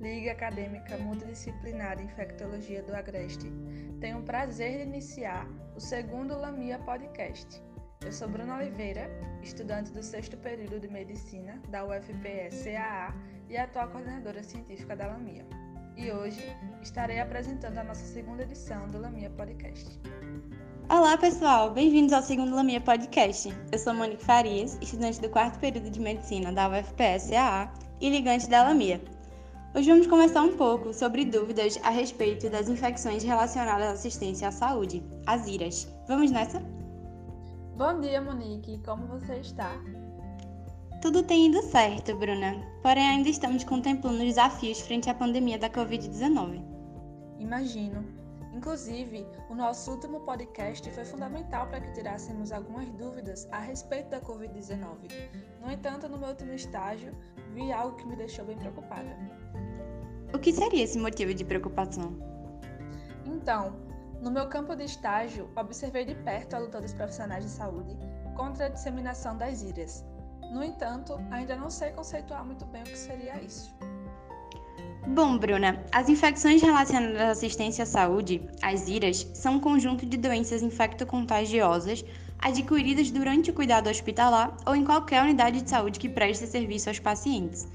Liga Acadêmica Multidisciplinar de Infectologia do Agreste. Tenho o prazer de iniciar o segundo LAMIA Podcast. Eu sou Bruna Oliveira, estudante do sexto período de Medicina da UFPE-CAA e atual coordenadora científica da LAMIA. E hoje estarei apresentando a nossa segunda edição do LAMIA Podcast. Olá, pessoal! Bem-vindos ao segundo Lamia Podcast. Eu sou Monique Farias, estudante do quarto período de Medicina da UFPS-AA e ligante da Lamia. Hoje vamos conversar um pouco sobre dúvidas a respeito das infecções relacionadas à assistência à saúde, as IRAS. Vamos nessa? Bom dia, Monique! Como você está? Tudo tem ido certo, Bruna. Porém, ainda estamos contemplando os desafios frente à pandemia da Covid-19. Imagino. Inclusive, o nosso último podcast foi fundamental para que tirássemos algumas dúvidas a respeito da Covid-19. No entanto, no meu último estágio, vi algo que me deixou bem preocupada. O que seria esse motivo de preocupação? Então, no meu campo de estágio, observei de perto a luta dos profissionais de saúde contra a disseminação das írias. No entanto, ainda não sei conceituar muito bem o que seria isso. Bom, Bruna, as infecções relacionadas à assistência à saúde, as IRAS, são um conjunto de doenças infectocontagiosas adquiridas durante o cuidado hospitalar ou em qualquer unidade de saúde que preste serviço aos pacientes.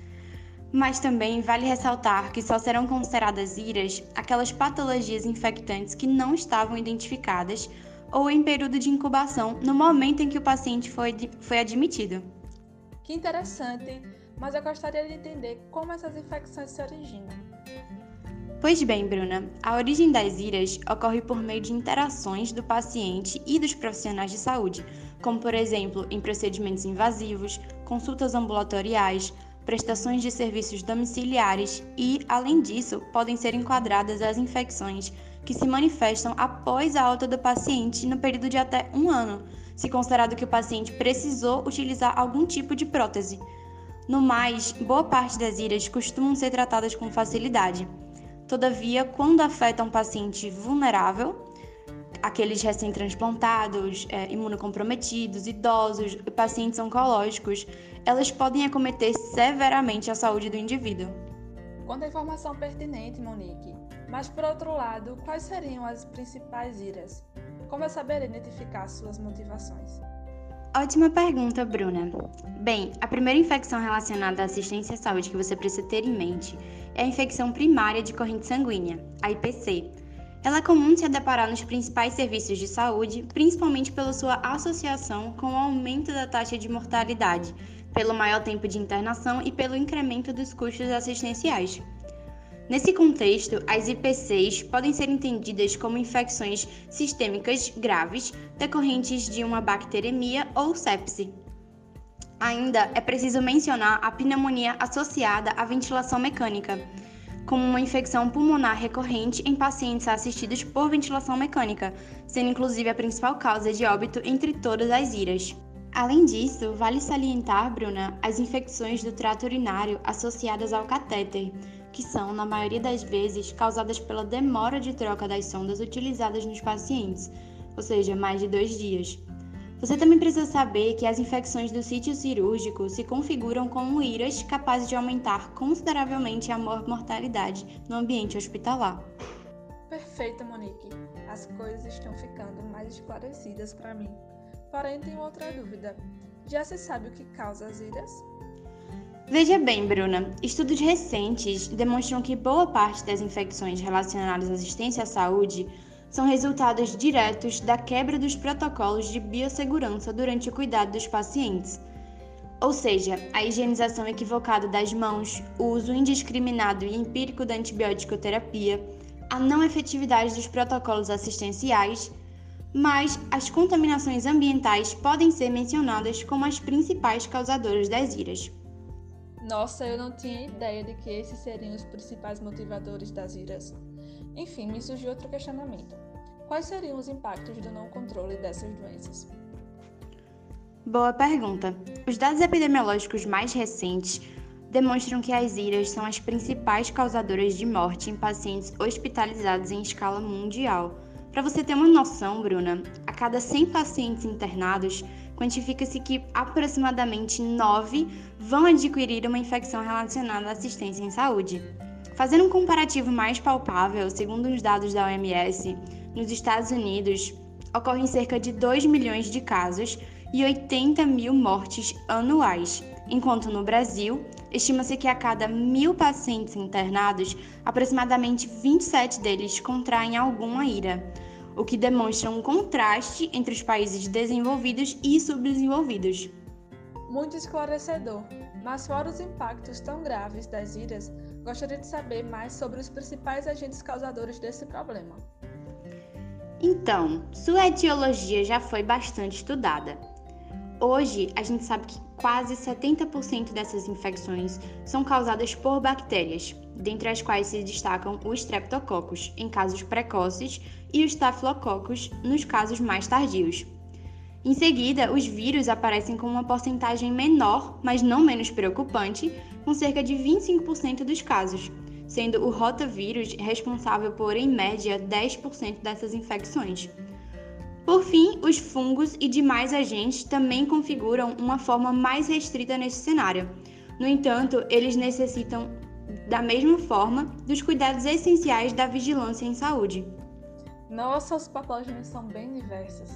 Mas também vale ressaltar que só serão consideradas IRAS aquelas patologias infectantes que não estavam identificadas ou em período de incubação no momento em que o paciente foi, foi admitido. Que interessante! mas eu gostaria de entender como essas infecções se originam. Pois bem, Bruna, a origem das IRAs ocorre por meio de interações do paciente e dos profissionais de saúde, como por exemplo em procedimentos invasivos, consultas ambulatoriais, prestações de serviços domiciliares e, além disso, podem ser enquadradas as infecções que se manifestam após a alta do paciente no período de até um ano, se considerado que o paciente precisou utilizar algum tipo de prótese. No mais, boa parte das iras costumam ser tratadas com facilidade. Todavia, quando afetam um paciente vulnerável, aqueles recém-transplantados, é, imunocomprometidos, idosos e pacientes oncológicos, elas podem acometer severamente a saúde do indivíduo. Quanta informação pertinente, Monique. Mas, por outro lado, quais seriam as principais iras? Como eu saber identificar suas motivações? Ótima pergunta, Bruna. Bem, a primeira infecção relacionada à assistência à saúde que você precisa ter em mente é a infecção primária de corrente sanguínea, a IPC. Ela é comum se deparar nos principais serviços de saúde, principalmente pela sua associação com o aumento da taxa de mortalidade, pelo maior tempo de internação e pelo incremento dos custos assistenciais. Nesse contexto, as IPCs podem ser entendidas como infecções sistêmicas graves decorrentes de uma bacteremia ou sepse. Ainda é preciso mencionar a pneumonia associada à ventilação mecânica, como uma infecção pulmonar recorrente em pacientes assistidos por ventilação mecânica, sendo inclusive a principal causa de óbito entre todas as IRAs. Além disso, vale salientar, Bruna, as infecções do trato urinário associadas ao catéter, que são, na maioria das vezes, causadas pela demora de troca das sondas utilizadas nos pacientes, ou seja, mais de dois dias. Você também precisa saber que as infecções do sítio cirúrgico se configuram como IRAs capazes de aumentar consideravelmente a mortalidade no ambiente hospitalar. Perfeito, Monique. As coisas estão ficando mais esclarecidas para mim. Porém, tenho outra dúvida. Já se sabe o que causa as IRAs? Veja bem, Bruna, estudos recentes demonstram que boa parte das infecções relacionadas à assistência à saúde são resultados diretos da quebra dos protocolos de biossegurança durante o cuidado dos pacientes. Ou seja, a higienização equivocada das mãos, o uso indiscriminado e empírico da antibiótico terapia, a não efetividade dos protocolos assistenciais, mas as contaminações ambientais podem ser mencionadas como as principais causadoras das iras. Nossa, eu não tinha ideia de que esses seriam os principais motivadores das iras. Enfim, me surgiu outro questionamento. Quais seriam os impactos do não controle dessas doenças? Boa pergunta. Os dados epidemiológicos mais recentes demonstram que as iras são as principais causadoras de morte em pacientes hospitalizados em escala mundial. Para você ter uma noção, Bruna, a cada 100 pacientes internados, quantifica-se que aproximadamente 9 vão adquirir uma infecção relacionada à assistência em saúde. Fazendo um comparativo mais palpável, segundo os dados da OMS, nos Estados Unidos ocorrem cerca de 2 milhões de casos e 80 mil mortes anuais, enquanto no Brasil, estima-se que a cada mil pacientes internados, aproximadamente 27 deles contraem alguma ira, o que demonstra um contraste entre os países desenvolvidos e subdesenvolvidos. Muito esclarecedor, mas fora os impactos tão graves das iras, gostaria de saber mais sobre os principais agentes causadores desse problema. Então, sua etiologia já foi bastante estudada. Hoje, a gente sabe que quase 70% dessas infecções são causadas por bactérias, dentre as quais se destacam os streptococcus em casos precoces e os staphylococcus nos casos mais tardios. Em seguida, os vírus aparecem com uma porcentagem menor, mas não menos preocupante, com cerca de 25% dos casos, sendo o rotavírus responsável por, em média, 10% dessas infecções. Por fim, os fungos e demais agentes também configuram uma forma mais restrita nesse cenário. No entanto, eles necessitam, da mesma forma, dos cuidados essenciais da vigilância em saúde. Nossa, os patógenos são bem diversos.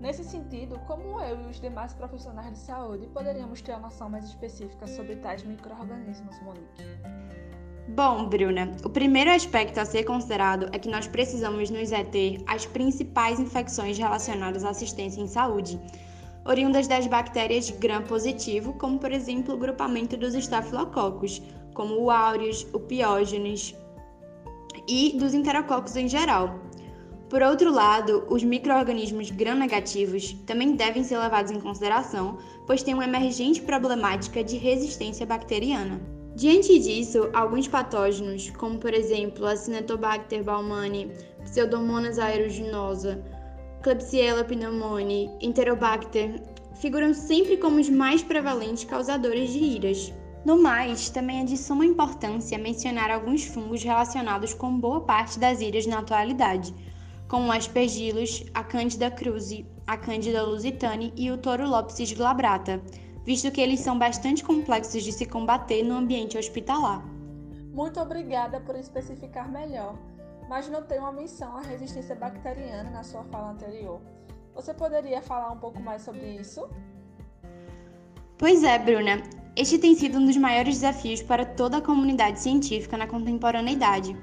Nesse sentido, como eu e os demais profissionais de saúde poderíamos ter uma noção mais específica sobre tais micro-organismos, Monique? Bom, Bruna, o primeiro aspecto a ser considerado é que nós precisamos nos ater às principais infecções relacionadas à assistência em saúde, oriundas das bactérias gram-positivo, como por exemplo o grupamento dos estafilococos, como o aureus, o piógenes e dos enterococos em geral. Por outro lado, os microorganismos gram-negativos também devem ser levados em consideração, pois têm uma emergente problemática de resistência bacteriana. Diante disso, alguns patógenos, como por exemplo a Cinetobacter baumannii, Pseudomonas aeruginosa, Klebsiella pneumoniae, Enterobacter, figuram sempre como os mais prevalentes causadores de iras. No mais, também é de suma importância mencionar alguns fungos relacionados com boa parte das iras na atualidade, como o aspergillus, a Candida cruzi, a Candida lusitani e o Torulopsis glabrata, visto que eles são bastante complexos de se combater no ambiente hospitalar. Muito obrigada por especificar melhor, mas notei uma menção à resistência bacteriana na sua fala anterior. Você poderia falar um pouco mais sobre isso? Pois é, Bruna. Este tem sido um dos maiores desafios para toda a comunidade científica na contemporaneidade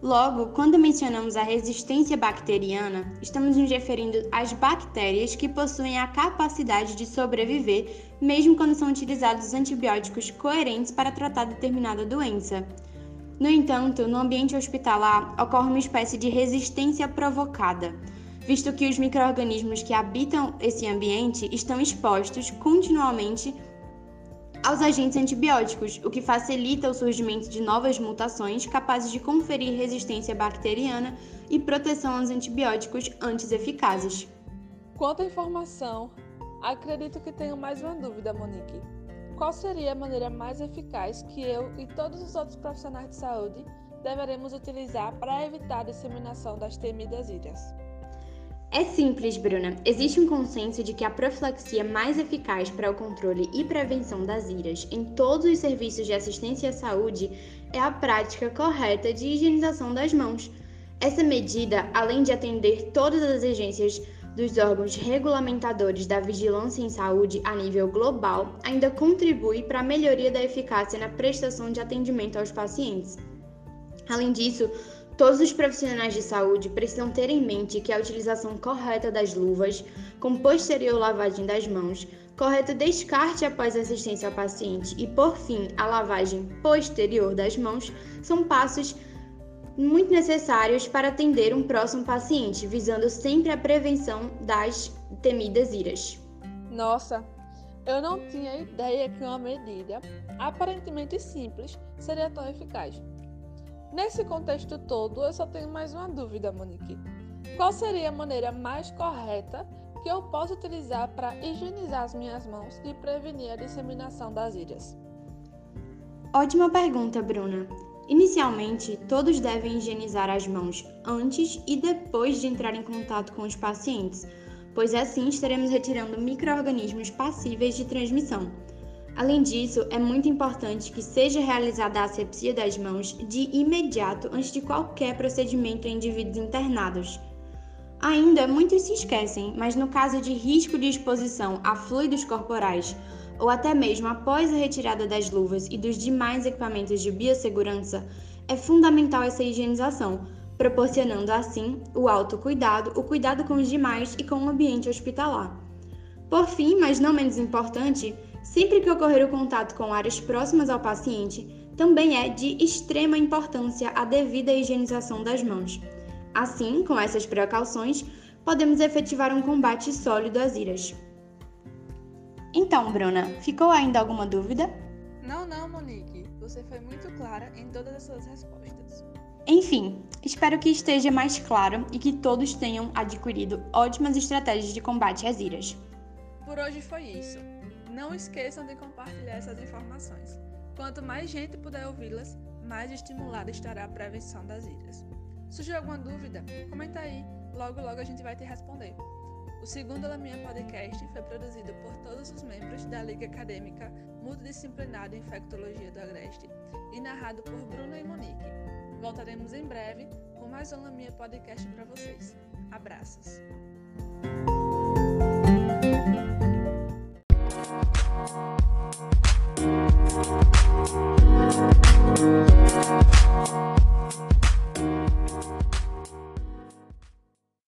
Logo, quando mencionamos a resistência bacteriana, estamos nos referindo às bactérias que possuem a capacidade de sobreviver mesmo quando são utilizados antibióticos coerentes para tratar determinada doença. No entanto, no ambiente hospitalar ocorre uma espécie de resistência provocada, visto que os microrganismos que habitam esse ambiente estão expostos continuamente aos agentes antibióticos, o que facilita o surgimento de novas mutações capazes de conferir resistência bacteriana e proteção aos antibióticos antes eficazes. Quanto à informação, acredito que tenho mais uma dúvida, Monique. Qual seria a maneira mais eficaz que eu e todos os outros profissionais de saúde deveremos utilizar para evitar a disseminação das temidas ilhas? É simples, Bruna. Existe um consenso de que a profilaxia mais eficaz para o controle e prevenção das iras em todos os serviços de assistência à saúde é a prática correta de higienização das mãos. Essa medida, além de atender todas as exigências dos órgãos regulamentadores da vigilância em saúde a nível global, ainda contribui para a melhoria da eficácia na prestação de atendimento aos pacientes. Além disso, Todos os profissionais de saúde precisam ter em mente que a utilização correta das luvas, com posterior lavagem das mãos, correto descarte após assistência ao paciente e, por fim, a lavagem posterior das mãos são passos muito necessários para atender um próximo paciente, visando sempre a prevenção das temidas iras. Nossa, eu não tinha ideia que uma medida aparentemente simples seria tão eficaz. Nesse contexto todo, eu só tenho mais uma dúvida, Monique. Qual seria a maneira mais correta que eu posso utilizar para higienizar as minhas mãos e prevenir a disseminação das ilhas? Ótima pergunta, Bruna. Inicialmente, todos devem higienizar as mãos antes e depois de entrar em contato com os pacientes, pois assim estaremos retirando micro-organismos passíveis de transmissão. Além disso, é muito importante que seja realizada a asepsia das mãos de imediato antes de qualquer procedimento em indivíduos internados. Ainda, muitos se esquecem, mas no caso de risco de exposição a fluidos corporais ou até mesmo após a retirada das luvas e dos demais equipamentos de biossegurança, é fundamental essa higienização, proporcionando assim o autocuidado, o cuidado com os demais e com o ambiente hospitalar. Por fim, mas não menos importante, Sempre que ocorrer o contato com áreas próximas ao paciente, também é de extrema importância a devida higienização das mãos. Assim, com essas precauções, podemos efetivar um combate sólido às iras. Então, Bruna, ficou ainda alguma dúvida? Não, não, Monique. Você foi muito clara em todas as suas respostas. Enfim, espero que esteja mais claro e que todos tenham adquirido ótimas estratégias de combate às iras. Por hoje foi isso. Não esqueçam de compartilhar essas informações. Quanto mais gente puder ouvi-las, mais estimulada estará a prevenção das iras. Surgiu alguma dúvida? Comenta aí, logo logo a gente vai te responder. O segundo Laminha Podcast foi produzido por todos os membros da Liga Acadêmica Multidisciplinar de Infectologia do Agreste e narrado por Bruna e Monique. Voltaremos em breve com mais um Laminha Podcast para vocês. Abraços!